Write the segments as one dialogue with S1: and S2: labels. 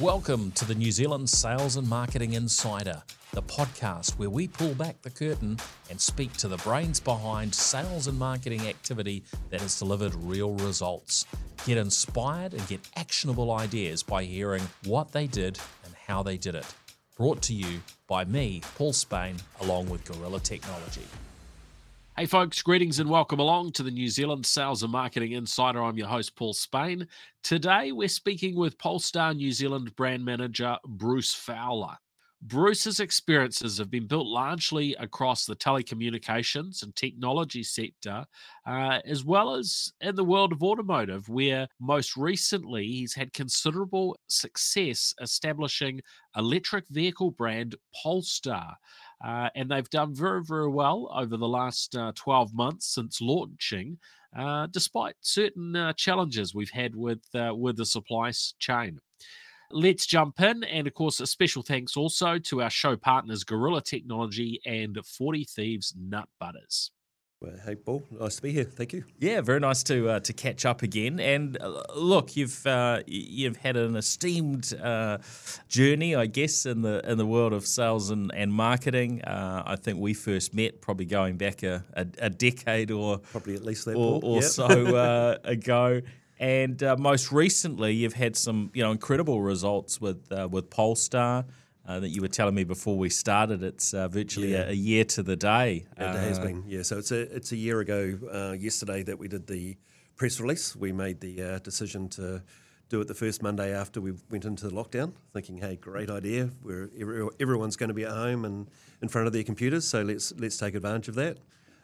S1: Welcome to the New Zealand Sales and Marketing Insider, the podcast where we pull back the curtain and speak to the brains behind sales and marketing activity that has delivered real results. Get inspired and get actionable ideas by hearing what they did and how they did it. Brought to you by me, Paul Spain, along with Gorilla Technology. Hey, folks, greetings and welcome along to the New Zealand Sales and Marketing Insider. I'm your host, Paul Spain. Today, we're speaking with Polestar New Zealand brand manager Bruce Fowler. Bruce's experiences have been built largely across the telecommunications and technology sector, uh, as well as in the world of automotive, where most recently he's had considerable success establishing electric vehicle brand Polestar. Uh, and they've done very, very well over the last uh, 12 months since launching, uh, despite certain uh, challenges we've had with, uh, with the supply chain. Let's jump in. And of course, a special thanks also to our show partners, Gorilla Technology and 40 Thieves Nut Butters.
S2: Well, hey, Paul, nice to be here. Thank you.
S1: Yeah, very nice to uh, to catch up again. And uh, look, you've uh, you've had an esteemed uh, journey, I guess, in the in the world of sales and and marketing. Uh, I think we first met probably going back a, a, a decade or
S2: probably at least that
S1: or, or yep. so uh, ago. And most recently, you've had some you know incredible results with with Polestar uh, that you were telling me before we started. It's uh, virtually yeah. a, a, year to the day.
S2: It uh, has been, yeah. So it's a it's a year ago uh, yesterday that we did the press release. We made the uh, decision to do it the first Monday after we went into the lockdown, thinking, "Hey, great idea! Where everyone's going to be at home and in front of their computers, so let's let's take advantage of that."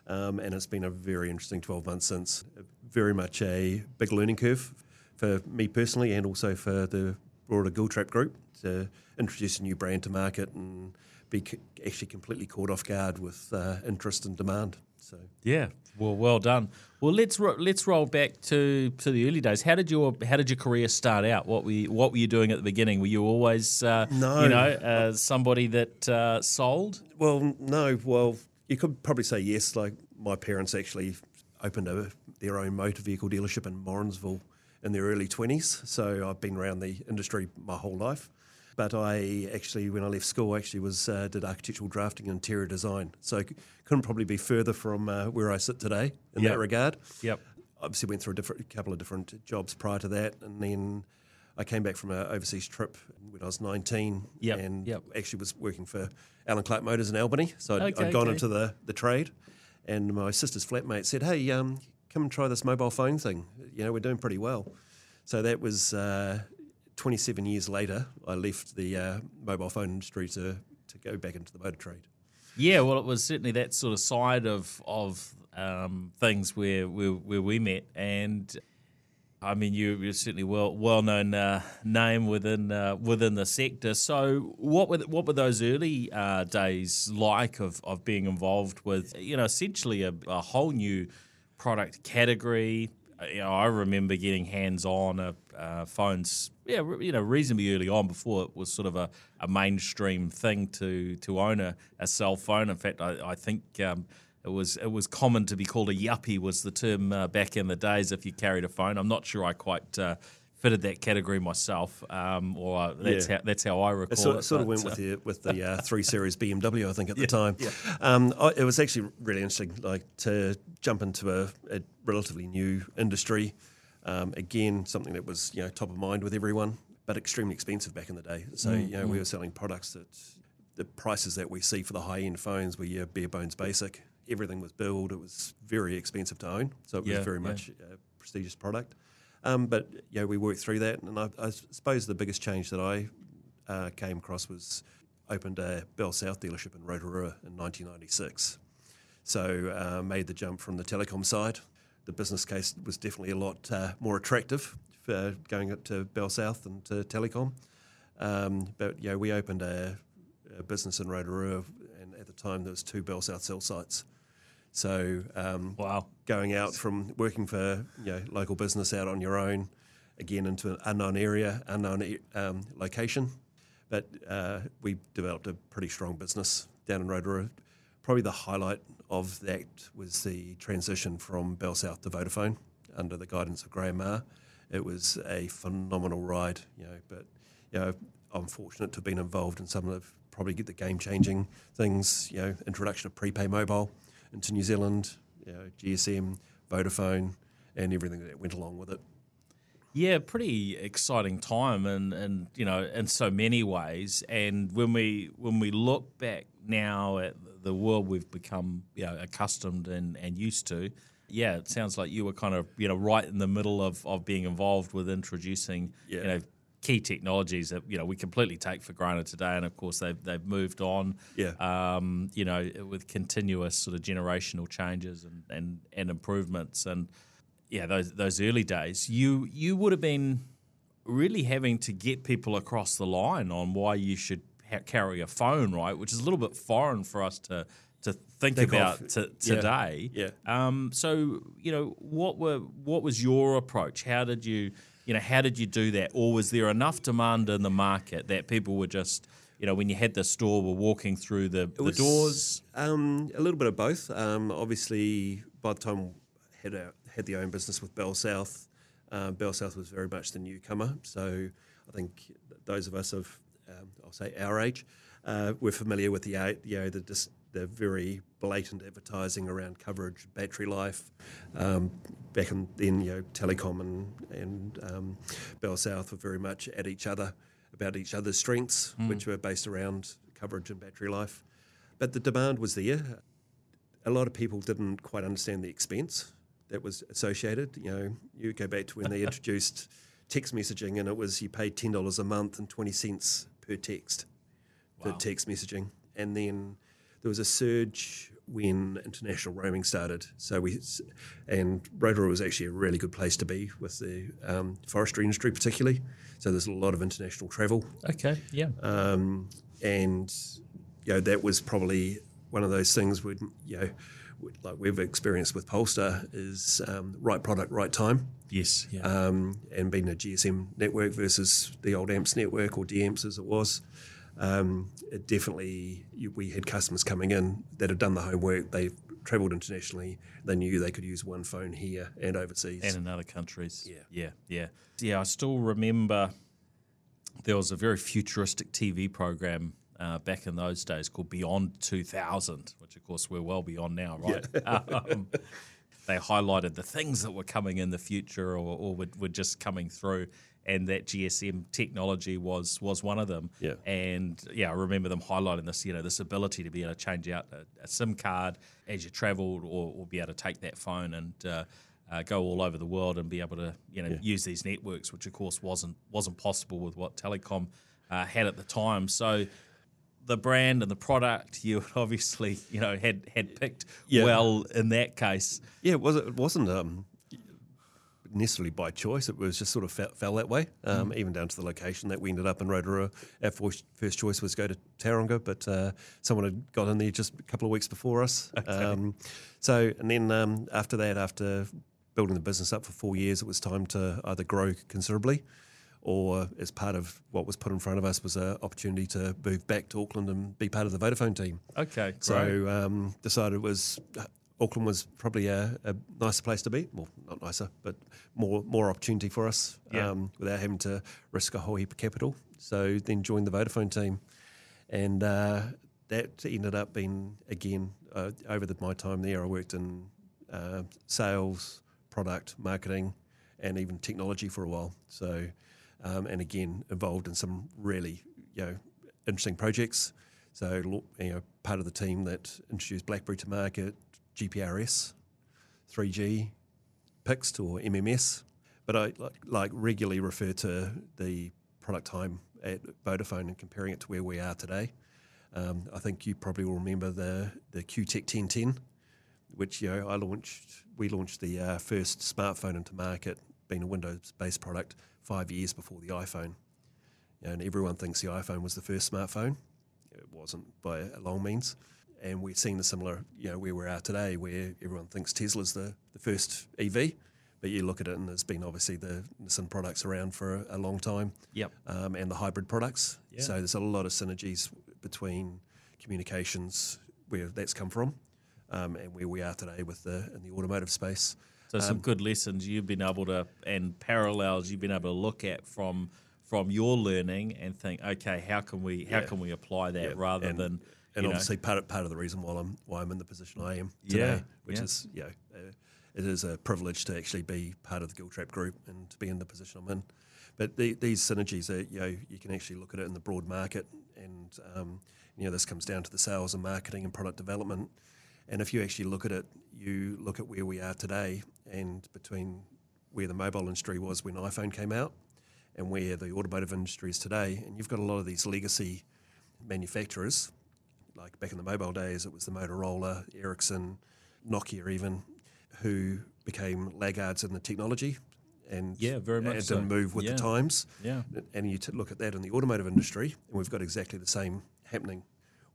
S2: Um, and it's been a very interesting 12 months since. Very much a big learning curve for me personally, and also for the broader Giltrap group to introduce a new brand to market and be actually completely caught off guard with uh, interest and demand. So
S1: yeah, well, well done. Well, let's ro- let's roll back to, to the early days. How did your how did your career start out? What were you, what were you doing at the beginning? Were you always uh, no, you know uh, somebody that uh, sold?
S2: Well, no. Well, you could probably say yes. Like my parents actually opened a, their own motor vehicle dealership in Morrinsville in their early 20s. So I've been around the industry my whole life. But I actually, when I left school, actually was uh, did architectural drafting and interior design. So couldn't probably be further from uh, where I sit today in yep. that regard.
S1: Yep.
S2: Obviously went through a different, couple of different jobs prior to that, and then I came back from an overseas trip when I was 19
S1: yep.
S2: and
S1: yep.
S2: actually was working for Alan Clark Motors in Albany. So I'd, okay, I'd gone okay. into the, the trade, and my sister's flatmate said, "Hey, um, come and try this mobile phone thing. You know, we're doing pretty well." So that was uh, 27 years later. I left the uh, mobile phone industry to to go back into the motor trade.
S1: Yeah, well, it was certainly that sort of side of of um, things where, where, where we met, and I mean, you, are certainly well well known uh, name within uh, within the sector. So, what were what were those early uh, days like of, of being involved with you know essentially a, a whole new product category, you know, I remember getting hands on uh, uh, phones, yeah, you know, reasonably early on before it was sort of a, a mainstream thing to to own a, a cell phone. In fact, I, I think um, it was it was common to be called a yuppie was the term uh, back in the days if you carried a phone. I'm not sure I quite uh, fitted that category myself, um, or that's yeah. how that's how I recall
S2: it. Sort,
S1: it,
S2: sort of went with the with the uh, three series BMW, I think, at yeah, the time. Yeah. Um, I, it was actually really interesting, like to jump into a, a relatively new industry. Um, again, something that was you know top of mind with everyone, but extremely expensive back in the day. So mm, you know mm. we were selling products that the prices that we see for the high end phones were bare bones basic. Everything was billed. It was very expensive to own, so it was very much a prestigious product. Um, but yeah, we worked through that, and I, I suppose the biggest change that I uh, came across was opened a Bell South dealership in Rotorua in 1996. So uh, made the jump from the telecom side. The business case was definitely a lot uh, more attractive for going up to Bell South and to telecom. Um, but yeah, we opened a, a, business in Rotorua, and at the time there was two Bell South cell sites. So um,
S1: wow,
S2: going out from working for you know, local business out on your own, again into an unknown area, unknown um, location. But uh, we developed a pretty strong business down in Rotorua. Probably the highlight of that was the transition from Bell South to Vodafone under the guidance of Grahame Maher. It was a phenomenal ride, you know, but you know, I'm fortunate to have been involved in some of the, probably the game changing things. You know, introduction of prepay mobile into New Zealand, you know, GSM, Vodafone, and everything that went along with it.
S1: Yeah, pretty exciting time, and and you know, in so many ways. And when we when we look back now at the world we've become, you know, accustomed and, and used to, yeah, it sounds like you were kind of you know right in the middle of, of being involved with introducing
S2: Yeah.
S1: you know key technologies that you know we completely take for granted today, and of course they've they've moved on.
S2: Yeah.
S1: Um, you know, with continuous sort of generational changes and, and, and improvements, and yeah, those those early days, you you would have been really having to get people across the line on why you should ha- carry a phone, right? Which is a little bit foreign for us to to think,
S2: Think
S1: about
S2: of,
S1: to,
S2: yeah,
S1: today.
S2: yeah.
S1: Um, so you know, what were what was your approach? How did you you know how did you do that, or was there enough demand in the market that people were just you know when you had the store were walking through the, the
S2: was-
S1: doors?
S2: Um, a little bit of both. Um, obviously, by the time had our, had the own business with Bell South, uh, Bell South was very much the newcomer. So I think those of us of um, I'll say our age, uh, we're familiar with the you know the dis- the very blatant advertising around coverage, battery life. Um, back in then, you know, Telecom and and um, Bell South were very much at each other about each other's strengths, which were based around coverage and battery life. But the demand was there. A lot of people didn't quite understand the expense that was associated. You know, you go back to when they introduced text messaging, and it was you paid ten dollars a month and twenty cents per text for text messaging, and then there was a surge when international roaming started. So we and Rotorua was actually a really good place to be with the um, forestry industry, particularly. So there's a lot of international travel
S1: Okay, yeah,
S2: um, and you know that was probably one of those things would you know like we've experienced with Polestar is um, right product, right time,
S1: yes, yeah.
S2: um, and being a GSM network versus the old AMPS network or DAMPS as it was. Um, it definitely, we had customers coming in that had done the homework. They travelled internationally. They knew they could use one phone here and overseas.
S1: and in other countries.
S2: Yeah.
S1: yeah, yeah, yeah. I still remember there was a very futuristic TV program uh, back in those days called Beyond 2000, which of course we're well beyond now, right? um, they highlighted the things that were coming in the future or, or were, were just coming through. And that GSM technology was was one of them.
S2: Yeah.
S1: And yeah, I remember them highlighting this, you know, this ability to be able to change out a, a SIM card as you travelled, or, or be able to take that phone and uh, uh, go all over the world and be able to, you know, use these networks, which of course wasn't wasn't possible with what Telecom uh, had at the time. So the brand and the product you obviously, you know, had had picked
S2: Yeah.
S1: well in that case.
S2: Yeah, it, was, it wasn't um, necessarily by choice. It was just sort of fell, fell that way, um, even down to the location that we ended up in Rotorua. Our first, first choice was go to Tauranga, but uh, someone had got in there just a couple of weeks before us. Um, so, and then um, after that, after building the business up for four years, it was time to either grow considerably or as part of what was put in front of us was an opportunity to move back to Auckland and be part of the Vodafone team.
S1: Okay, great.
S2: So um, decided it was Auckland was probably a, a nicer place to be. Well, not nicer, but more more opportunity for us
S1: Yeah.
S2: um, without having to risk a whole heap of capital. So then joined the Vodafone team, and uh, that ended up being again uh, over the, my time there. I worked in uh, sales, product, marketing, and even technology for a while. So, um, and again involved in some really you know interesting projects. So, you know, part of the team that introduced BlackBerry to market, GPRS, 3G, pxt or MMS. But I like, like regularly refer to the product time at Vodafone and comparing it to where we are today. Um, I think you probably will remember the the Qtek 1010, which you know I launched. We launched the uh, first smartphone into market, being a Windows-based product, five years before the iPhone. And everyone thinks the iPhone was the first smartphone. It wasn't by a long means. And we're seeing the similar, you know, where we are today, where everyone thinks Tesla's the, the first EV, but you look at it and there's been obviously the Nissan products around for a, a long time
S1: Yep.
S2: um, and the hybrid products.
S1: Yeah.
S2: So there's a lot of synergies between communications, where that's come from, um, and where we are today with the in the automotive space.
S1: So
S2: Um,
S1: some good lessons you've been able to and parallels you've been able to look at from from your learning and think, okay, how can we how
S2: Yeah.
S1: can we apply that
S2: Yeah,
S1: rather
S2: and-
S1: than
S2: and
S1: you know,
S2: obviously part of, part of the reason why I'm why I'm in the position I am today,
S1: Yeah,
S2: which
S1: yeah.
S2: is you know, uh, it is a privilege to actually be part of the Giltrap group and to be in the position I'm in. But the, these synergies are you know you can actually look at it in the broad market, and um, you know this comes down to the sales and marketing and product development. And if you actually look at it, you look at where we are today, and between where the mobile industry was when iPhone came out, and where the automotive industry is today, and you've got a lot of these legacy manufacturers like back in the mobile days, it was the Motorola, Ericsson, Nokia, even, who became laggards in the technology and
S1: Yeah, very much
S2: and
S1: so.
S2: didn't move with
S1: Yeah.
S2: the times.
S1: Yeah.
S2: And you t- look at that in the automotive industry, and we've got exactly the same happening,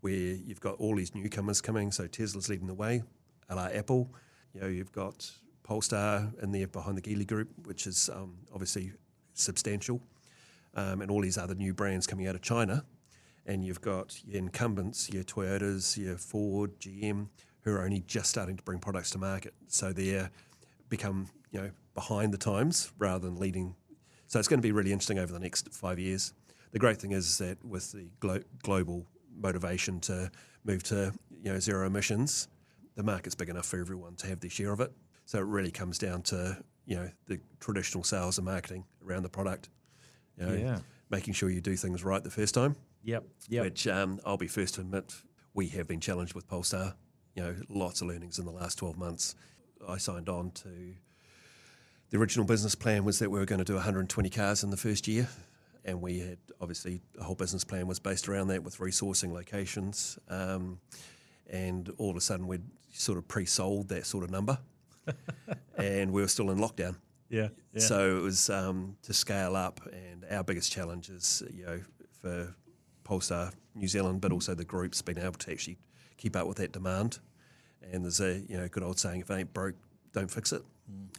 S2: where you've got all these newcomers coming. So Tesla's leading the way, a la Apple. You know, you've got Polestar in there behind the Geely Group, which is um, obviously substantial, um, and all these other new brands coming out of China. And you've got your incumbents, your Toyotas, your Ford, GM, who are only just starting to bring products to market. So they're become you know behind the times rather than leading. So it's going to be really interesting over the next five years. The great thing is that with the glo- global motivation to move to you know zero emissions, the market's big enough for everyone to have their share of it. So it really comes down to you know the traditional sales and marketing around the product. You know,
S1: Yeah.
S2: making sure you do things right the first time
S1: Yep. Yep.
S2: which um, I'll be first to admit we have been challenged with Polestar. You know, lots of learnings in the last 12 months. I signed on to the original business plan was that we were going to do 120 cars in the first year. And we had obviously the whole business plan was based around that with resourcing locations. Um, and all of a sudden we'd sort of pre sold that sort of number. and we were still in lockdown.
S1: yeah. Yeah.
S2: So it was um, to scale up, and our biggest challenge is, you know, for Polestar New Zealand, but also the group's been able to actually keep up with that demand. And there's a you know good old saying: if it ain't broke, don't fix it,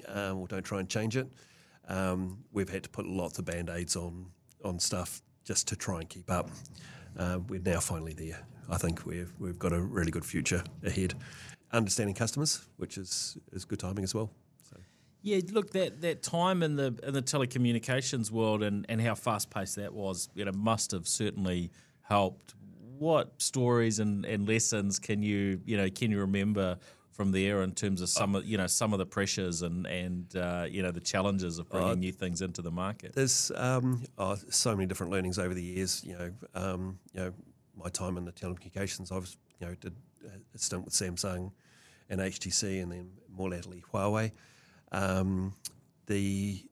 S2: um, or don't try and change it. Um, we've had to put lots of band aids on on stuff just to try and keep up. Uh, we're now finally there. I think we've we've got a really good future ahead. Understanding customers, which is is good timing as well.
S1: Yeah, look that that time in the in the telecommunications world and, and how fast paced that was, you know, must have certainly helped. What stories and, and lessons can you you know can you remember from there in terms of some of you know some of the pressures and and uh, you know the challenges of bringing new things into the market?
S2: There's um, oh, so many different learnings over the years. You know, um, you know, my time in the telecommunications, I was you know did a stint with Samsung and HTC, and then more latterly Huawei. Um, the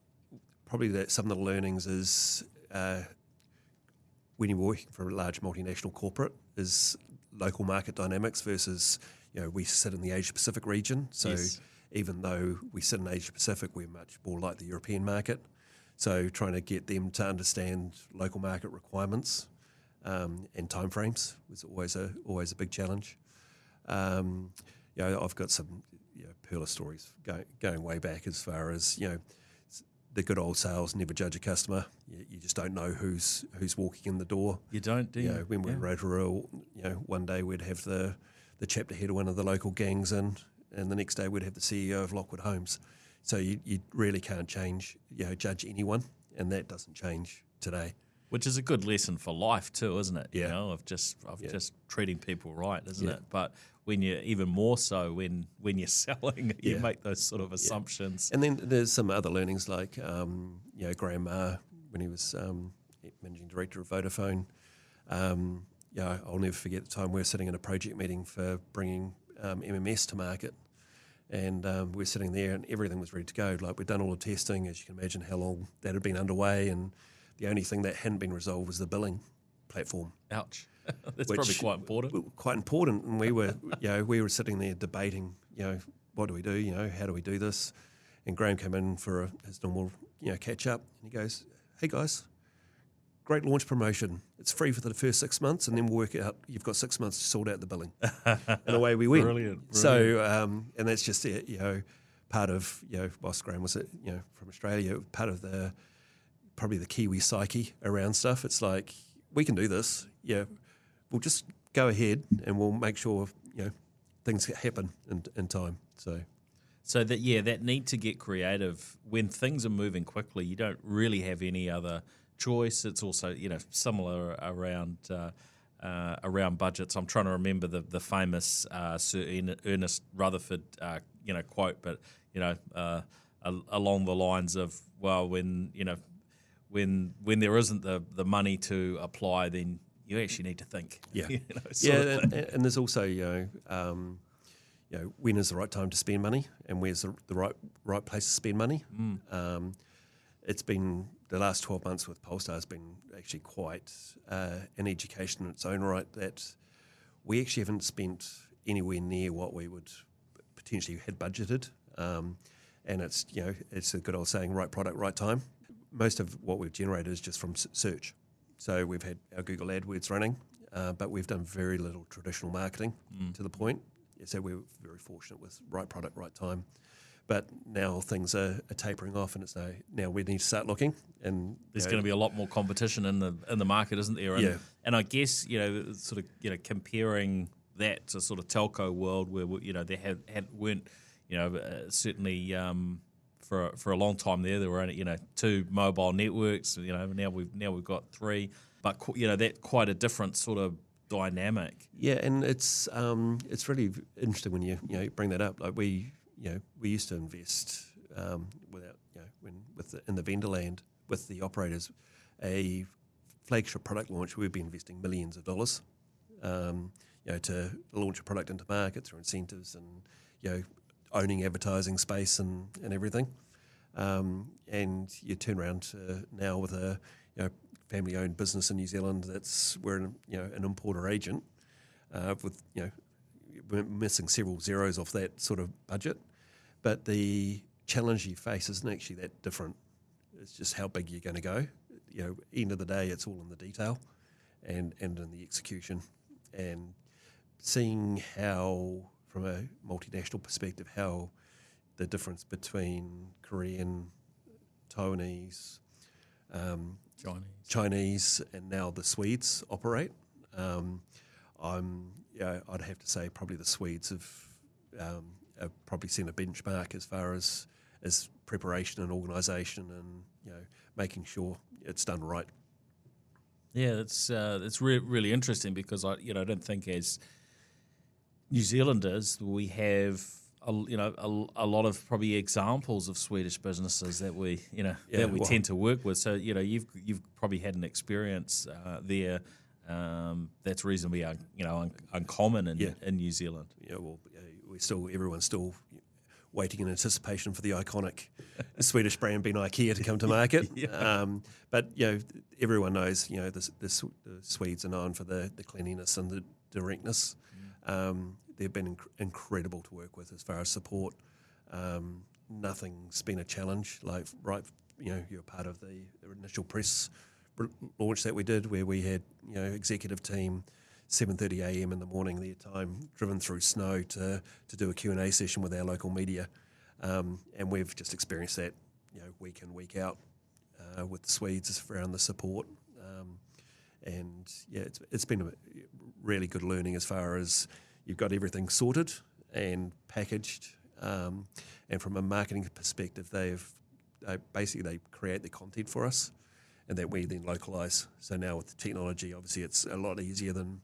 S2: probably that some of the learnings is uh, when you're working for a large multinational corporate is local market dynamics versus you know we sit in the Asia Pacific region, so
S1: Yes.
S2: even though we sit in Asia Pacific, we're much more like the European market. So trying to get them to understand local market requirements um, and timeframes was always a always a big challenge. Um, you know, I've got some you know, pearler stories going, going way back as far as you know the good old sales never judge a customer. You, you just don't know who's who's walking in the door.
S1: You don't, do you?
S2: You know, when we
S1: Yeah.
S2: were at Rotorua, you know, one day we'd have the the chapter head of one of the local gangs in, and the next day we'd have the CEO of Lockwood Homes. So you, you really can't change, you know, judge anyone, and that doesn't change today.
S1: Which is a good lesson for life too, isn't it? You
S2: Yeah.
S1: know, of just of
S2: Yeah.
S1: just treating people right, isn't
S2: Yeah.
S1: it? But when you're even more so when when you're selling, you make those sort of assumptions.
S2: And then there's some other learnings like, um, you know, Grahame when he was um, managing director of Vodafone. Um, yeah, I'll never forget the time we were sitting in a project meeting for bringing um, MMS to market. And um, we we're sitting there and everything was ready to go. Like we'd done all the testing, as you can imagine how long that had been underway. And the only thing that hadn't been resolved was the billing platform
S1: Ouch. That's
S2: which
S1: probably quite important.
S2: Quite important, and we were, you know, we were sitting there debating, you know, what do we do? You know, how do we do this? And Grahame came in for a, his normal, you know, catch up, and he goes, "Hey guys, great launch promotion. It's free for the first six months, and then we'll work it out. You've got six months to sort out the billing." and away we went.
S1: Brilliant,
S2: So, um, and that's just it, you know, part of you know, whilst Grahame was, you know, from Australia, part of the probably the Kiwi psyche around stuff. It's like we can do this. Yeah, we'll just go ahead and we'll make sure you know things happen in, in time. So
S1: So that yeah, that need to get creative when things are moving quickly. You don't really have any other choice. It's also you know similar around. Uh, uh, around budgets, I'm trying to remember the the famous uh, Sir Ernest Rutherford, uh, you know, quote, but you know, uh, along the lines of, well, when you know, when when there isn't the the money to apply, then you actually need to think.
S2: Yeah, you know, yeah, and, and, there's also you know. Um, you know, when is the right time to spend money, and where's the, the right right place to spend money? Mm. Um, it's been the last 12 months with Polestar has been actually quite uh, an education in its own right that we actually haven't spent anywhere near what we would potentially had budgeted. Um, and it's, you know, it's a good old saying, right product, right time. Most of what we've generated is just from search. So we've had our Google AdWords running, uh, but we've done very little traditional marketing mm. to the point. So we're very fortunate with right product, right time. But now things are, are tapering off, and it's now, now we need to start looking. And
S1: there's going to be a lot more competition in the in the market, isn't there? And,
S2: yeah.
S1: And I guess you know, sort of you know, comparing that to sort of telco world where you know there had, had weren't you know uh, certainly. Um, for for a long time there, there were only you know two mobile networks. You know now we've now we've got three, but you know that quite a different sort of dynamic.
S2: Yeah, and it's um, it's really interesting when you you know bring that up. Like we you know, we used to invest um, without, you know, when with the, in the vendor land with the operators, a flagship product launch, we'd be investing millions of dollars, um, you know, to launch a product into market through incentives and, you know, owning advertising space and, and everything. Um, and you turn around now with a, you know, family-owned business in New Zealand that's we're an, you know an importer agent uh, with you know we're missing several zeros off that sort of budget. But the challenge you face isn't actually that different. It's just how big you're going to go. You know, end of the day, it's all in the detail and, and in the execution. And seeing how, from a multinational perspective, how the difference between Korean, Taiwanese, um,
S1: Chinese.
S2: Chinese, and now the Swedes operate. Um, I'm, yeah, I'd have to say probably the Swedes have um, have probably seen a benchmark as far as as preparation and organisation and you know making sure it's done right.
S1: Yeah, it's uh, it's re- really interesting because I you know I don't think as New Zealanders we have a, you know a, a, lot of probably examples of Swedish businesses that we you know yeah, that we well, tend to work with. So you know you've you've probably had an experience uh, there. Um, that's reasonably un, you know un, uncommon in,
S2: yeah.
S1: in New Zealand.
S2: Yeah, well, we still everyone's still waiting in anticipation for the iconic Swedish brand being IKEA to come to market. yeah. um, but you know, everyone knows you know the, the, the, Swedes are known for the, the cleanliness and the directness. Um, they've been inc- incredible to work with as far as support. Um, nothing's been a challenge. Like right, you know, you're part of the initial press launch that we did, where we had you know executive team 7:30 a.m. in the morning their time, driven through snow to to do a Q and A session with our local media, um, and we've just experienced that, you know, week in week out uh, with the Swedes around the support, um, and yeah, it's it's been a really good learning as far as you've got everything sorted and packaged, um, and from a marketing perspective, they've they basically they create the content for us and that we then localize. So now with the technology, obviously it's a lot easier than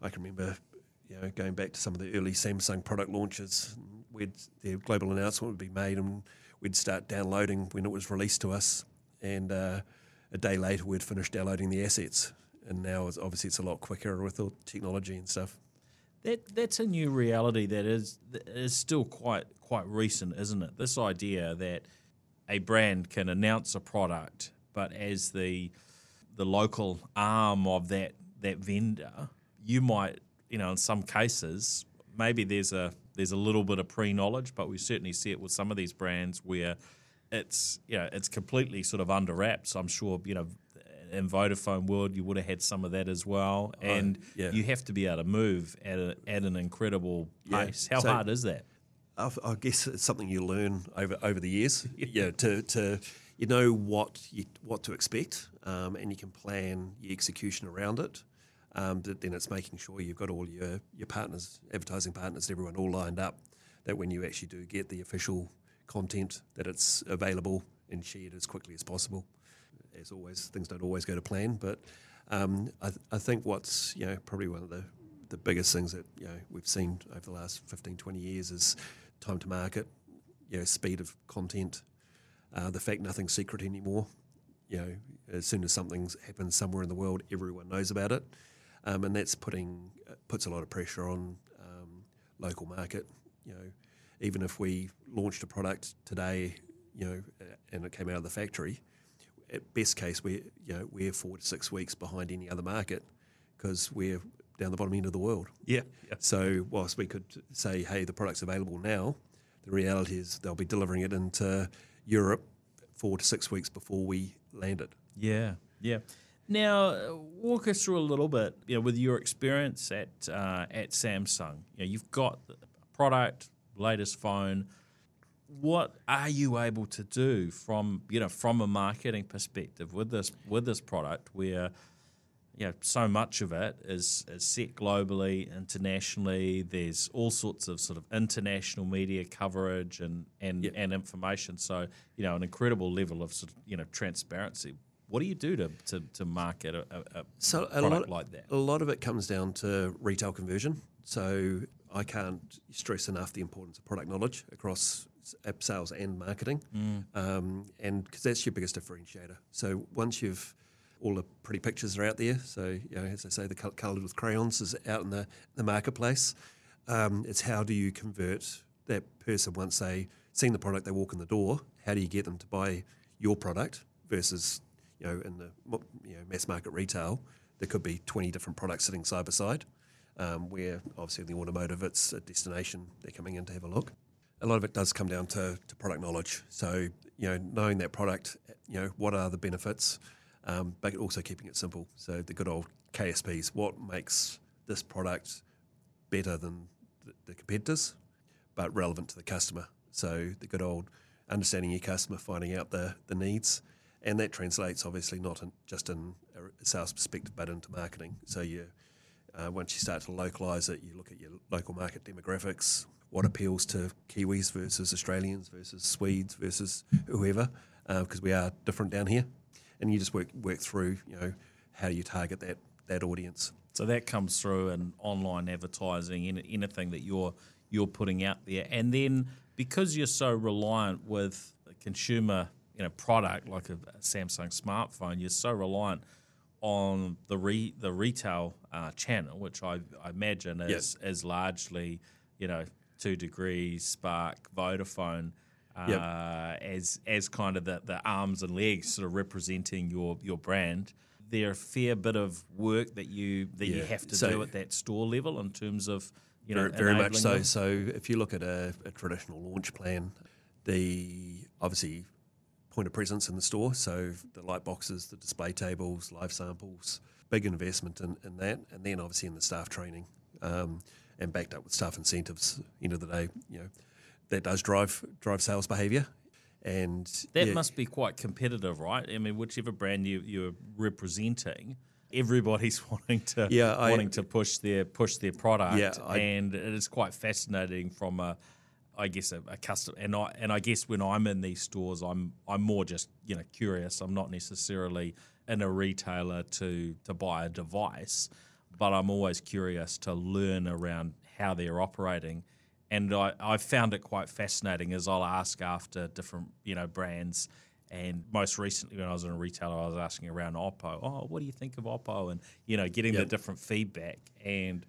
S2: I can remember. You know, going back to some of the early Samsung product launches, we'd the global announcement would be made, and we'd start downloading when it was released to us, and uh, a day later we'd finish downloading the assets. And now, obviously, it's a lot quicker with all technology and stuff.
S1: That that's a new reality that is that is still quite quite recent, isn't it? This idea that a brand can announce a product but as the the local arm of that that vendor, you might, you know, in some cases, maybe there's a there's a little bit of pre knowledge, but we certainly see it with some of these brands where it's you know it's completely sort of under wraps. I'm sure you know in Vodafone world you would have had some of that as well, oh, and oh, yeah. you have to be able to move at a, at an incredible pace. Yeah. How so, hard is that?
S2: I, I guess it's something you learn over over the years. yeah, to to you know what you, what to expect, um, and you can plan your execution around it. Um, but then it's making sure you've got all your your partners, advertising partners, everyone all lined up. That when you actually do get the official content, that it's available and shared as quickly as possible. As always, things don't always go to plan. But um, I, th- I think what's you know probably one of the the biggest things that you know we've seen over the last 15, 20 years is time to market, you know, speed of content, uh, the fact nothing's secret anymore. You know, as soon as something happens somewhere in the world, everyone knows about it, um, and that's putting uh, puts a lot of pressure on um, local market. You know, even if we launched a product today, you know, and it came out of the factory, at best case we you know we're four to six weeks behind any other market because we're down the bottom end of the world.
S1: Yeah. yeah.
S2: So whilst we could say, hey, the product's available now, the reality is they'll be delivering it into Europe four to six weeks before we land it.
S1: Yeah, yeah. Now, walk us through a little bit, you know, with your experience at uh, at Samsung. You know, you've got a product, latest phone. What are you able to do from you know from a marketing perspective with this with this product where you know, so much of it is, is set globally, internationally. There's all sorts of sort of international media coverage and and, and information. So you know, an incredible level of sort of you know transparency. What do you do to, to, to market a, a,
S2: so
S1: a lot, like that?
S2: A lot of it comes down to retail conversion. So I can't stress enough the importance of product knowledge across sales and marketing, mm. um, and because that's your biggest differentiator. So once you've all the pretty pictures are out there. So, you know, as I say, the coloured with crayons is out in the, the marketplace. Um, it's how do you convert that person once they seen the product, they walk in the door. How do you get them to buy your product versus, you know, in the you know mass market retail, there could be twenty different products sitting side by side. Um, where obviously in the automotive, it's a destination they're coming in to have a look. A lot of it does come down to, to product knowledge. So, you know, knowing that product, you know, what are the benefits? um, but also keeping it simple. So the good old KSPs, what makes this product better than the, the competitors, but relevant to the customer. So the good old understanding your customer, finding out the, the needs, and that translates obviously not in, just in a sales perspective, but into marketing. So you, uh, once you start to localize it, you look at your local market demographics, what appeals to Kiwis versus Australians versus Swedes versus whoever, because uh, we are different down here and you just work work through you know how do you target that that audience.
S1: So that comes through in online advertising, in anything that you're you're putting out there, and then because you're so reliant with a consumer you know product like a Samsung smartphone, you're so reliant on the re, the retail uh, channel, which I, I imagine is yep. is largely you know 2degrees, Spark, Vodafone yep. Uh, as as kind of the, the arms and legs sort of representing your your brand. There a fair bit of work that you that yeah. you have to so, do at that store level in terms of you know
S2: very, very much so. Them. So if you look at a, a traditional launch plan, the obviously point of presence in the store. So the light boxes, the display tables, live samples, big investment in, in that, and then obviously in the staff training, um, and backed up with staff incentives. End of the day, you know, that does drive drive sales behaviour. And
S1: that yeah. must be quite competitive, right? I mean, whichever brand you, you're representing, everybody's wanting to yeah, wanting I, to push their push their product. Yeah, I, and it is quite fascinating from a I guess a, a customer and I and I guess when I'm in these stores I'm I'm more just, you know, curious. I'm not necessarily in a retailer to to buy a device, but I'm always curious to learn around how they're operating and I, I found it quite fascinating as I'll ask after different you know brands. And most recently, when I was in a retailer, I was asking around Oppo. Oh, what do you think of Oppo? And you know, getting yep. the different feedback. And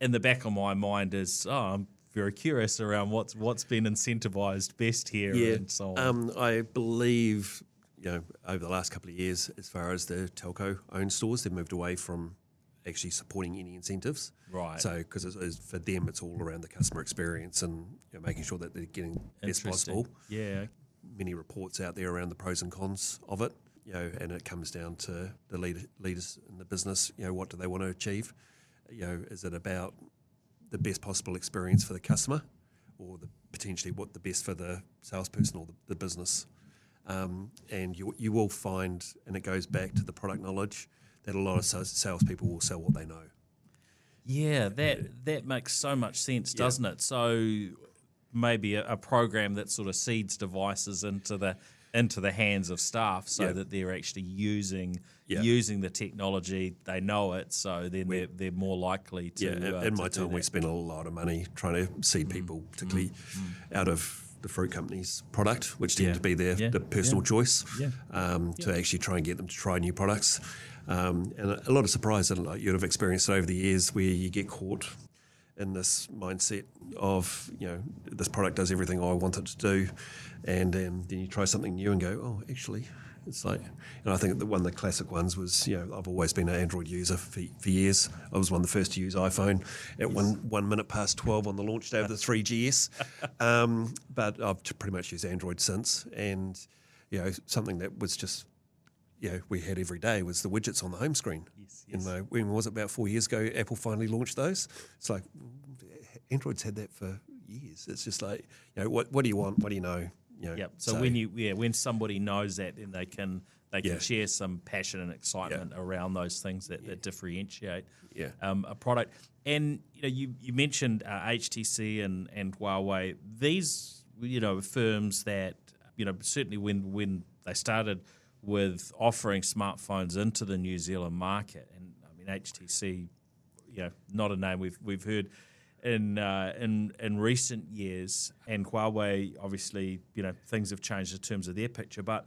S1: in the back of my mind is, oh, I'm very curious around what's what's been incentivized best here yeah. and so on.
S2: Um, I believe you know over the last couple of years, as far as the telco owned stores, they've moved away from actually supporting any incentives.
S1: Right.
S2: So, because for them, it's all around the customer experience and you know, making sure that they're getting best possible.
S1: Yeah.
S2: Many reports out there around the pros and cons of it. You know, and it comes down to the lead, leaders in the business. You know, what do they want to achieve? You know, is it about the best possible experience for the customer, or the potentially what the best for the salesperson or the, the business? Um, and you you will find, and it goes back to the product knowledge that a lot of salespeople will sell what they know.
S1: Yeah, that that makes so much sense, doesn't yeah. it? So maybe a, a, program that sort of seeds devices into the into the hands of staff so
S2: Yeah.
S1: that they're actually using
S2: Yeah.
S1: using the technology. They know it, so then they're, they're more likely to.
S2: Yeah, in-
S1: uh,
S2: in
S1: to
S2: my time, we spent a lot of money trying to
S1: Mm.
S2: see people, particularly out of the fruit company's product, which tend
S1: Yeah.
S2: to be their,
S1: Yeah.
S2: their personal choice,
S1: Yeah.
S2: um, to actually try and get them to try new products. Um, and a, a lot of surprise, and like you'd have experienced it over the years, where you get caught in this mindset of you know this product does everything I want it to do, and um, then you try something new and go, oh, actually, it's like. And I think that one of the classic ones was you know I've always been an Android user for, for years. I was one of the first to use iPhone at one one minute past twelve on the launch day of the 3GS, um, but I've pretty much used Android since, and you know something that was just you know, we had every day was the widgets on the home screen.
S1: Yes,
S2: You know, when was it about four years ago? Apple finally launched those. It's like Android's had that for years. It's just like, you know, what what do you want? What do you know? You know,
S1: Yep. So, when you yeah when somebody knows that, then they can they can
S2: Yeah.
S1: share some passion and excitement around those things that, that differentiate
S2: Yeah.
S1: um, a product. And you know you you mentioned uh, HTC and and Huawei. These you know firms that you know certainly when when they started with offering smartphones into the New Zealand market, and I mean HTC, you know, not a name we've we've heard in uh, in in recent years, and Huawei obviously, you know, things have changed in terms of their picture, but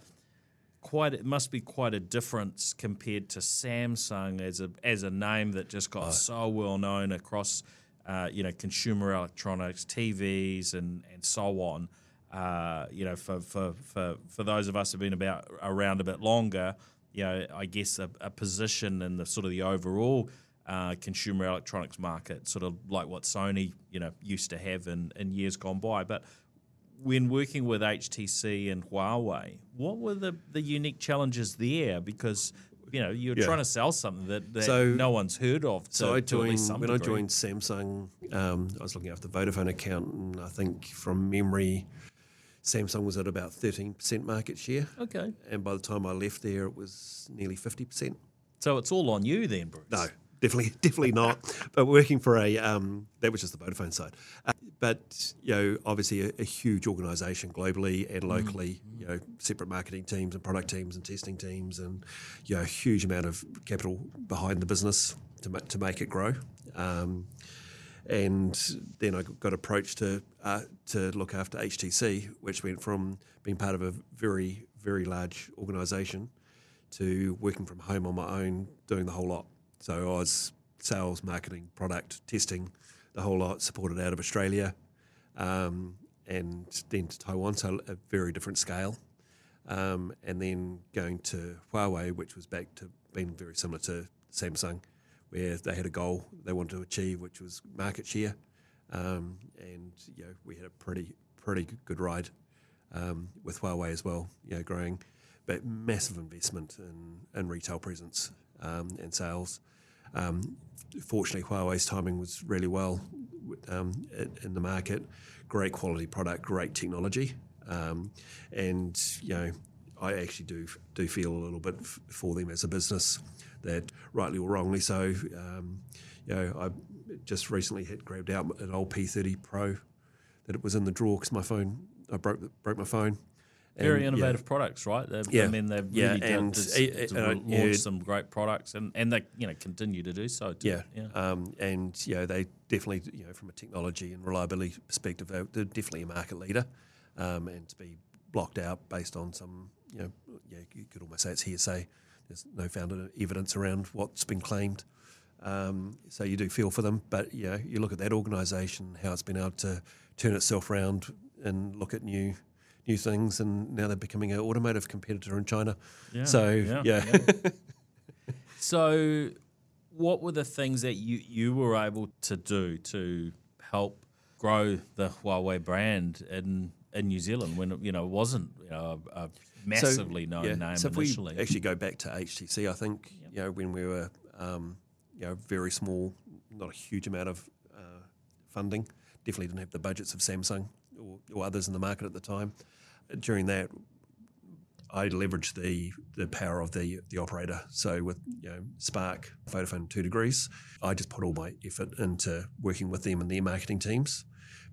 S1: quite it must be quite a difference compared to Samsung as a as a name that just got so well known across uh, you know consumer electronics, TVs, and and so on. Uh, you know, for, for, for, for those of us who've been about around a bit longer, you know, I guess a, a position in the sort of the overall uh, consumer electronics market, sort of like what Sony, you know, used to have in, in years gone by. But when working with HTC and Huawei, what were the, the unique challenges there? Because you know you're
S2: Yeah.
S1: trying to sell something that, that
S2: So-
S1: no one's heard of. To,
S2: So I
S1: to at least
S2: joined when I joined Samsung. Um, I was looking after the Vodafone account, and I think from memory, Samsung was at about thirteen percent market share.
S1: Okay,
S2: And by the time I left there, it was nearly fifty percent.
S1: so it's all on you then, Bruce.
S2: No, definitely, definitely not. But working for a um, that was just the Vodafone side. Uh, but you know, obviously a, a huge organisation globally and locally. You know, separate marketing teams and product teams and testing teams, and you know, a huge amount of capital behind the business to to make it grow. Um, and then I got approached to uh, to look after HTC, which went from being part of a very very large organisation to working from home on my own, doing the whole lot. So I was sales, marketing, product, testing, the whole lot, supported out of Australia, um, and then to Taiwan, so a very different scale. Um, and then going to Huawei, which was back to being very similar to Samsung, where they had a goal they wanted to achieve, which was market share. Um, and you know, we had a pretty pretty good ride um, with Huawei as well. You know, growing, but massive investment in, in retail presence um, and sales. Um, fortunately, Huawei's timing was really well um, in, the market. Great quality product, great technology, um, and you know, I actually do do feel a little bit f- for them as a business that, rightly or wrongly so, um, you know, I just recently had grabbed out an old P30 Pro that it was in the drawer because my phone I broke broke my phone.
S1: Very
S2: And, yeah,
S1: innovative products, right? They've, I mean, they've
S2: Yeah,
S1: really done,
S2: and it-
S1: to
S2: uh,
S1: launched
S2: yeah.
S1: some great products, and, and they you know continue to do so. Too.
S2: Yeah,
S1: yeah.
S2: Um, and you know they definitely you know from a technology and reliability perspective they're, they're definitely a market leader, um, and to be blocked out based on some you know yeah you could almost say it's hearsay. There's no founded evidence around what's been claimed. Um, so you do feel for them, but you know you look at that organisation how it's been able to turn itself around and look at new new things, and now they're becoming an automotive competitor in China.
S1: Yeah,
S2: so
S1: yeah,
S2: yeah.
S1: So, what were the things that you, you were able to do to help grow the Huawei brand in in New Zealand when it, you know it wasn't you know, a, massively known
S2: yeah,
S1: name
S2: so if
S1: initially?
S2: we actually go back to HTC, I think you know when we were um, you know very small, not a huge amount of uh, funding. Definitely didn't have the budgets of Samsung or, or others in the market at the time. During that, I leveraged the the power of the the operator. So with you know Spark, Vodafone, 2degrees, I just put all my effort into working with them and their marketing teams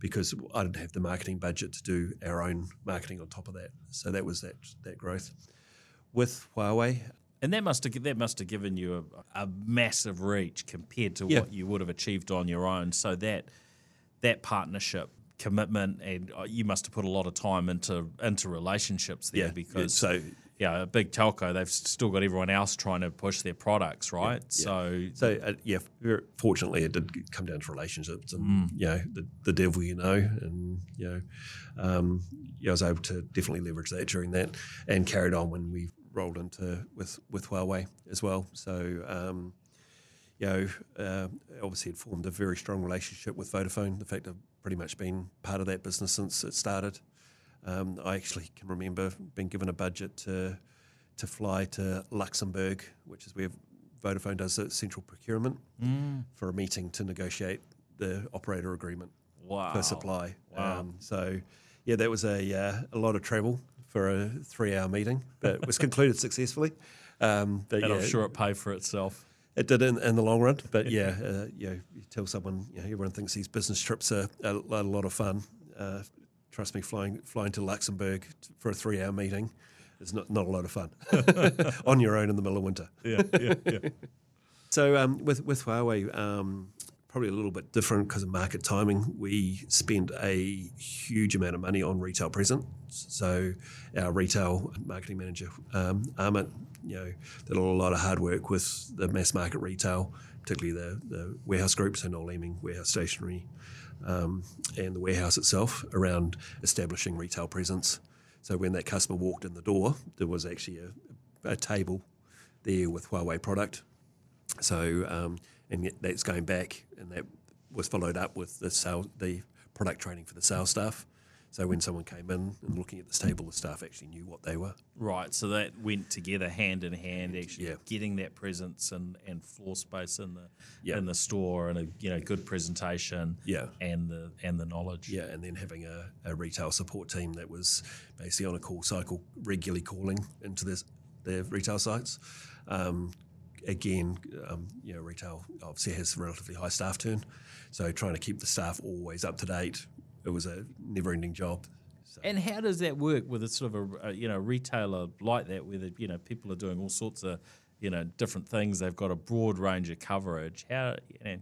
S2: because I didn't have the marketing budget to do our own marketing on top of that. So that was that that growth. With Huawei,
S1: and that must have that must have given you a, a massive reach compared to
S2: Yeah.
S1: what you would have achieved on your own. So that that partnership commitment, and uh, you must have put a lot of time into into relationships there
S2: yeah,
S1: because
S2: so
S1: yeah, a big telco, they've still got everyone else trying to push their products, right? So
S2: So uh, yeah, fortunately, it did come down to relationships, and you know, the, the devil you know, and you know, um, yeah, I was able to definitely leverage that during that, and carried on when we rolled into with with Huawei as well. So. Um, you know, uh, obviously had formed a very strong relationship with Vodafone. The fact I've pretty much been part of that business since it started. Um, I actually can remember being given a budget to to fly to Luxembourg, which is where Vodafone does central procurement, for a meeting to negotiate the operator agreement
S1: wow,
S2: for supply.
S1: Wow.
S2: Um, so, yeah, that was a uh, a lot of travel for a three hour meeting, but it was concluded successfully. Um, but
S1: and
S2: yeah,
S1: I'm sure it paid for itself.
S2: it did in, in the long run, but yeah, uh, you know, you tell someone, you know, everyone thinks these business trips are a, a lot of fun. Uh, trust me, flying flying to Luxembourg for a three hour meeting is not, not a lot of fun on your own in the middle of winter.
S1: Yeah, yeah, yeah.
S2: So um, with with Huawei, um, probably a little bit different because of market timing. We spent a huge amount of money on retail presence. So our retail marketing manager, um, Amit, you know, did a lot of hard work with the mass market retail, particularly the, the warehouse groups so Noel Leeming, Warehouse Stationery, um, and the warehouse itself around establishing retail presence. So when that customer walked in the door, there was actually a, a table there with Huawei product. So um, and that's going back, and that was followed up with the sales, the product training for the sales staff. So when someone came in and looking at this table, the staff actually knew what they were.
S1: Right, so that went together hand in hand, actually
S2: Yeah.
S1: getting that presence and, and floor space in the
S2: Yeah.
S1: in the store and a you know good presentation,
S2: Yeah.
S1: and the and the knowledge.
S2: Yeah, and then having a, a retail support team that was basically on a call cycle, regularly calling into this, their retail sites. Um, again, um, you know, retail obviously has relatively high staff turn, so trying to keep the staff always up to date, it was a never-ending job. So,
S1: And how does that work with a sort of a, a you know retailer like that, where the, you know people are doing all sorts of you know different things? They've got a broad range of coverage. How you know,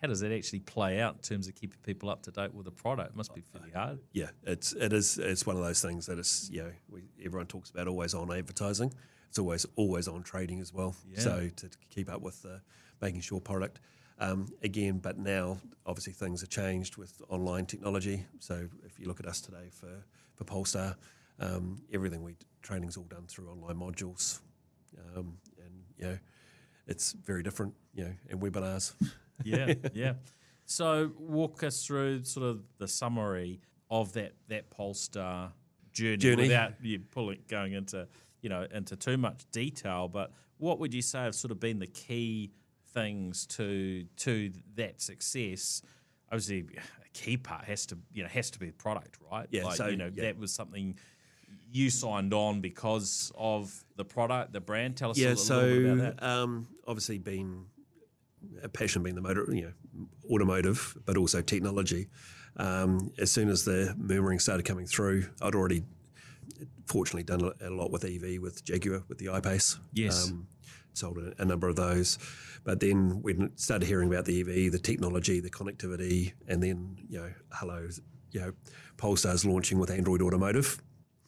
S1: how does that actually play out in terms of keeping people up to date with the product? It must be fairly hard.
S2: yeah, it's it is it's one of those things that it's you know we, everyone talks about always on advertising. It's always always on trading as well.
S1: Yeah.
S2: So to, to keep up with uh, making sure product. Um, again, but now obviously things have changed with online technology. So if you look at us today for for Polestar, um, everything we training's all done through online modules, um, and you know it's very different. You know, and webinars.
S1: yeah, yeah. So walk us through sort of the summary of that that Polestar journey,
S2: Journey.
S1: without you pulling going into you know into too much detail. But what would you say have sort of been the key things to to that success? Obviously, a key part has to you know has to be the product, right?
S2: Yeah,
S1: like,
S2: so,
S1: you know
S2: yeah.
S1: that was something you signed on because of the product, the brand. Tell us a
S2: yeah,
S1: little, little bit about
S2: so
S1: that.
S2: um, obviously being a passion being the motor, you know, automotive, but also technology. Um, as soon as the murmuring started coming through, I'd already fortunately done a, a lot with EV with Jaguar with the I-Pace.
S1: Yes.
S2: Um, sold a, a number of those, but then we started hearing about the EV, the technology, the connectivity, and then you know, hello, you know, Polestar's launching with Android Automotive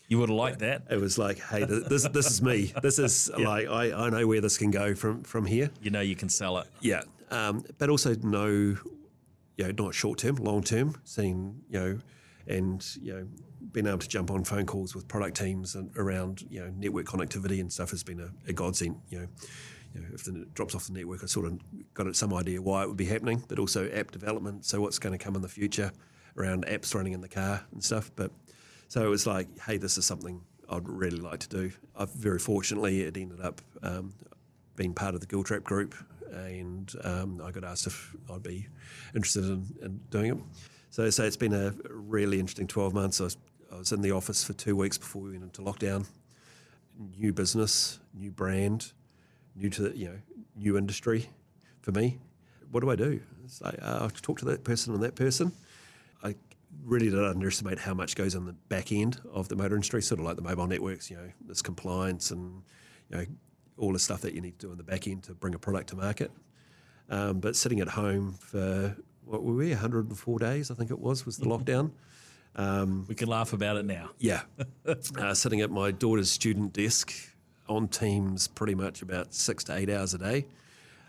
S1: You would have liked that.
S2: it was like, hey, this this is me. This is like I, I know where this can go from from here.
S1: You know you can sell it.
S2: Yeah, um, but also know, you know, not short term, long term. Seeing you know, and you know, being able to jump on phone calls with product teams around you know network connectivity and stuff has been a, a godsend. You know. You know, if the, it drops off the network, I sort of got some idea why it would be happening, but also app development. So what's going to come in the future around apps running in the car and stuff. But so it was like, hey, this is something I'd really like to do. I've very fortunately it ended up um, being part of the Giltrap group, and um, I got asked if I'd be interested in, in doing it. So, so it's been a really interesting 12 months. I was, I was in the office for two weeks before we went into lockdown. new business, new brand, new to the, you know new industry for me. What do I do? Like, uh, I talk to that person and that person. I really don't underestimate how much goes on the back end of the motor industry, sort of like the mobile networks. You know, this compliance and you know all the stuff that you need to do on the back end to bring a product to market. Um, but sitting at home for what were we 104 days, I think it was, was the lockdown.
S1: Um, we can laugh about it now.
S2: Yeah, uh, sitting at my daughter's student desk on Teams pretty much about six to eight hours a day,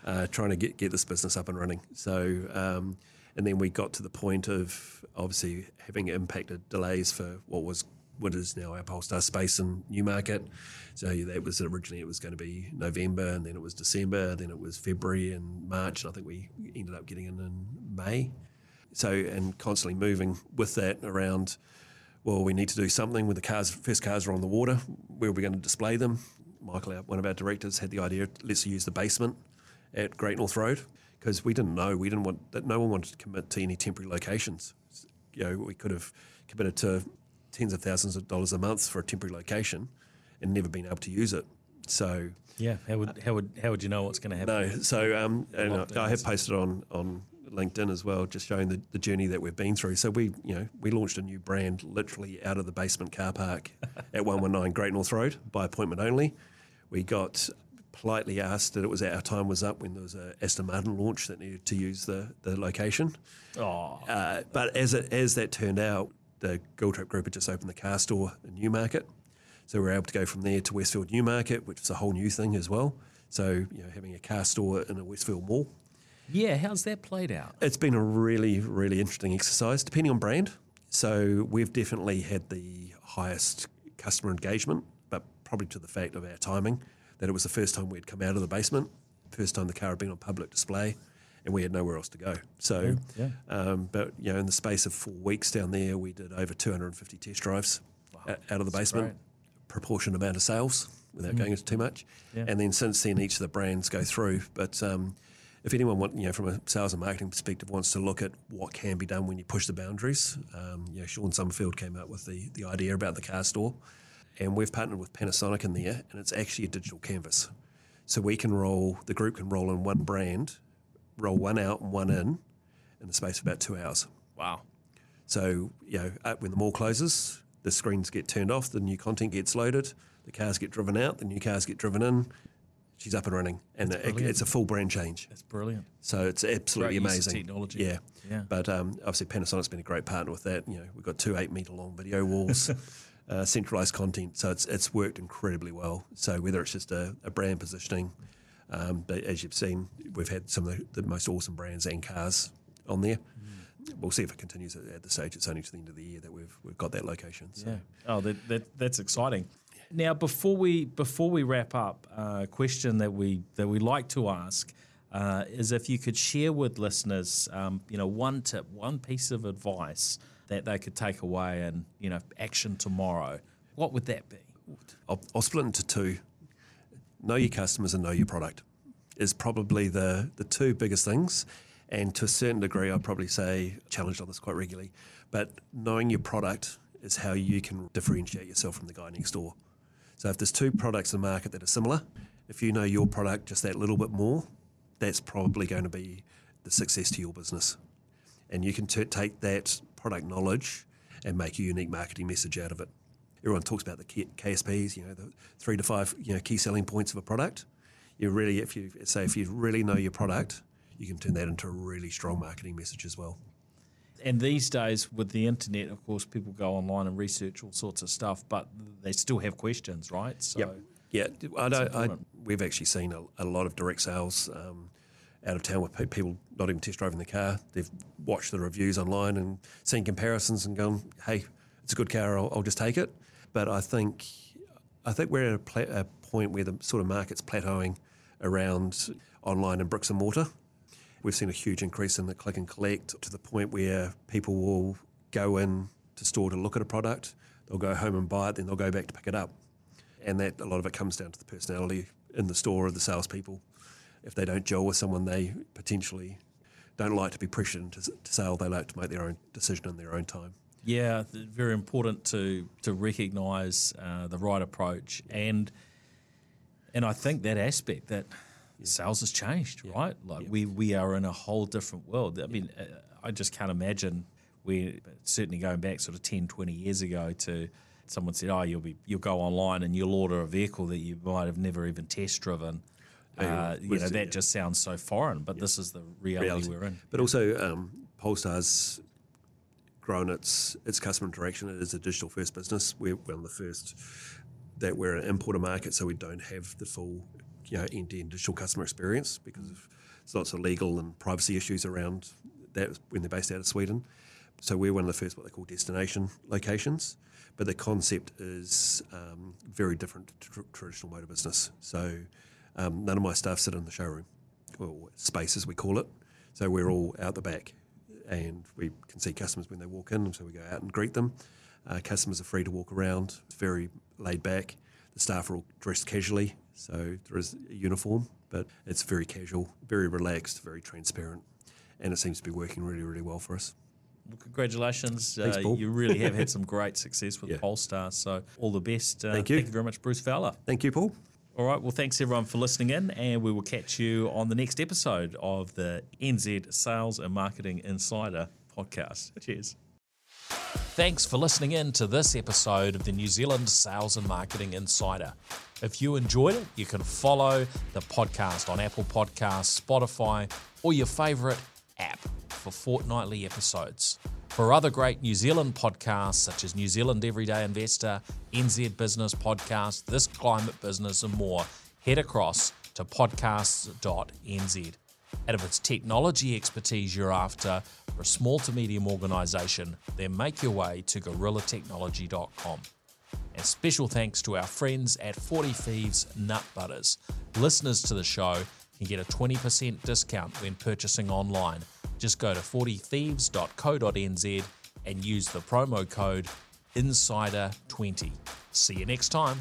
S2: uh, trying to get get this business up and running. So, um, and then we got to the point of obviously having impacted delays for what was what is now our Polestar Space and Newmarket. So that was originally it was going to be November, and then it was December, then it was February and March, and I think we ended up getting in in May. So and constantly moving with that around. Well, we need to do something when the cars. First cars are on the water. Where are we going to display them? Michael, one of our directors, had the idea. Let's use the basement at Great North Road because we didn't know. We didn't want that. No one wanted to commit to any temporary locations. You know, we could have committed to tens of thousands of dollars a month for a temporary location and never been able to use it. So
S1: yeah, how would how would how would you know what's going to happen?
S2: No, so um, and I have posted on on LinkedIn as well, just showing the, the journey that we've been through. So we you know we launched a new brand literally out of the basement car park at one one nine Great North Road by appointment only. We got politely asked that it was our time was up when there was a Aston Martin launch that needed to use the the location.
S1: Oh,
S2: uh, but as it as that turned out, the Giltrap Group had just opened the car store in Newmarket. So we were able to go from there to Westfield Newmarket, which was a whole new thing as well. So, you know, having a car store in a Westfield mall.
S1: Yeah, how's that played out?
S2: It's been a really, really interesting exercise, depending on brand. So we've definitely had the highest customer engagement, but probably to the fact of our timing, that it was the first time we'd come out of the basement, first time the car had been on public display and we had nowhere else to go. So, yeah, yeah. Um, but you know, in the space of four weeks down there, we did over 250 test drives wow. out of the basement, proportion amount of sales without mm. going into too much. Yeah. And then since then, each of the brands go through. But um, if anyone want, you know, from a sales and marketing perspective, wants to look at what can be done when you push the boundaries, um, you know, Sean Summerfield came up with the the idea about the car store, and we've partnered with Panasonic in there, and it's actually a digital canvas. So we can roll, the group can roll in one brand roll one out and one in in the space of about two hours.
S1: Wow.
S2: So, you know, when the mall closes, the screens get turned off, the new content gets loaded, the cars get driven out, the new cars get driven in. She's up and running, and it, it's a full brand change.
S1: That's brilliant.
S2: So it's absolutely
S1: great
S2: amazing.
S1: technology.
S2: Yeah, yeah. But um, obviously, Panasonic's been a great partner with that. You know, we've got two eight meter long video walls, uh, centralized content, so it's it's worked incredibly well. So whether it's just a, a brand positioning, um, but as you've seen, we've had some of the, the, most awesome brands and cars on there. Mm. We'll see if it continues at the stage. It's only to the end of the year that we've we've got that location. So.
S1: Yeah. Oh, that, that that's exciting. Now, before we before we wrap up, a uh, question that we that we like to ask uh, is if you could share with listeners, um, you know, one tip, one piece of advice that they could take away and you know action tomorrow. What would that be?
S2: I'll, I'll split into two know your customers and know your product is probably the, the two biggest things. And to a certain degree, I'd probably say challenged on this quite regularly. But knowing your product is how you can differentiate yourself from the guy next door. So if there's two products in the market that are similar, if you know your product just that little bit more, that's probably going to be the success to your business. And you can t- take that product knowledge and make a unique marketing message out of it everyone talks about the KSPs, you know, the three to five you know key selling points of a product. You really, if you say if you really know your product, you can turn that into a really strong marketing message as well.
S1: And these days, with the internet, of course, people go online and research all sorts of stuff, but they still have questions, right?
S2: So yep. yeah, I don't. I, we've actually seen a, a, lot of direct sales. Um, out of town with people not even test driving the car. They've watched the reviews online and seen comparisons and gone, "Hey, it's a good car. I'll, I'll just take it." But I think I think we're at a, pla- a point where the sort of market's plateauing around online and bricks and mortar. We've seen a huge increase in the click and collect to the point where people will go in to store to look at a product, they'll go home and buy it, then they'll go back to pick it up. And that a lot of it comes down to the personality in the store of the salespeople. If they don't gel with someone, they potentially don't like to be pressured into to sale. They like to make their own decision in their own time.
S1: Yeah, very important to to recognise uh, the right approach and and I think that aspect that sales has changed, yeah. right? Like yeah. we we are in a whole different world. I mean, uh, I just can't imagine we certainly going back sort of 10, 20 years ago to someone said, "Oh, you'll be you'll go online and you'll order a vehicle that you might have never even test driven." Uh, you know, that just sounds so foreign, but this is the reality, reality, we're in.
S2: But also, um, Polestar's grown its its customer interaction. It is a digital first business. We're one of the first that we're an importer market, so we don't have the full you know end to end digital customer experience because of lots of legal and privacy issues around that when they're based out of Sweden. So we're one of the first what they call destination locations, but the concept is um, very different to tr- traditional motor business. So um, none of my staff sit in the showroom, or space as we call it. So we're all out the back, and we can see customers when they walk in, so we go out and greet them. Uh, customers are free to walk around. It's very laid back. The staff are all dressed casually, so there is a uniform, but it's very casual, very relaxed, very transparent, and it seems to be working really, really well for us.
S1: Well, congratulations.
S2: Thanks, uh,
S1: you really have had some great success with yeah. Polestar. So, all the best.
S2: Uh, thank you.
S1: Thank you very much, Bruce Fowler.
S2: Thank you, Paul.
S1: All right. Well, thanks everyone for listening in, and we will catch you on the next episode of the NZ Sales and Marketing Insider podcast. Cheers. Thanks for listening in to this episode of the New Zealand Sales and Marketing Insider. If you enjoyed it, you can follow the podcast on Apple Podcasts, Spotify, or your favourite app for fortnightly episodes. For other great New Zealand podcasts such as New Zealand Everyday Investor, NZ Business Podcast, This Climate Business, and more, head across to podcasts.nz. And if it's technology expertise you're after for a small to medium organisation, then make your way to gorillatechnology.com. And special thanks to our friends at 40 Thieves Nut Butters. Listeners to the show can get a 20% discount when purchasing online. Just go to 40thieves.co.nz and use the promo code INSIDER20. See you next time.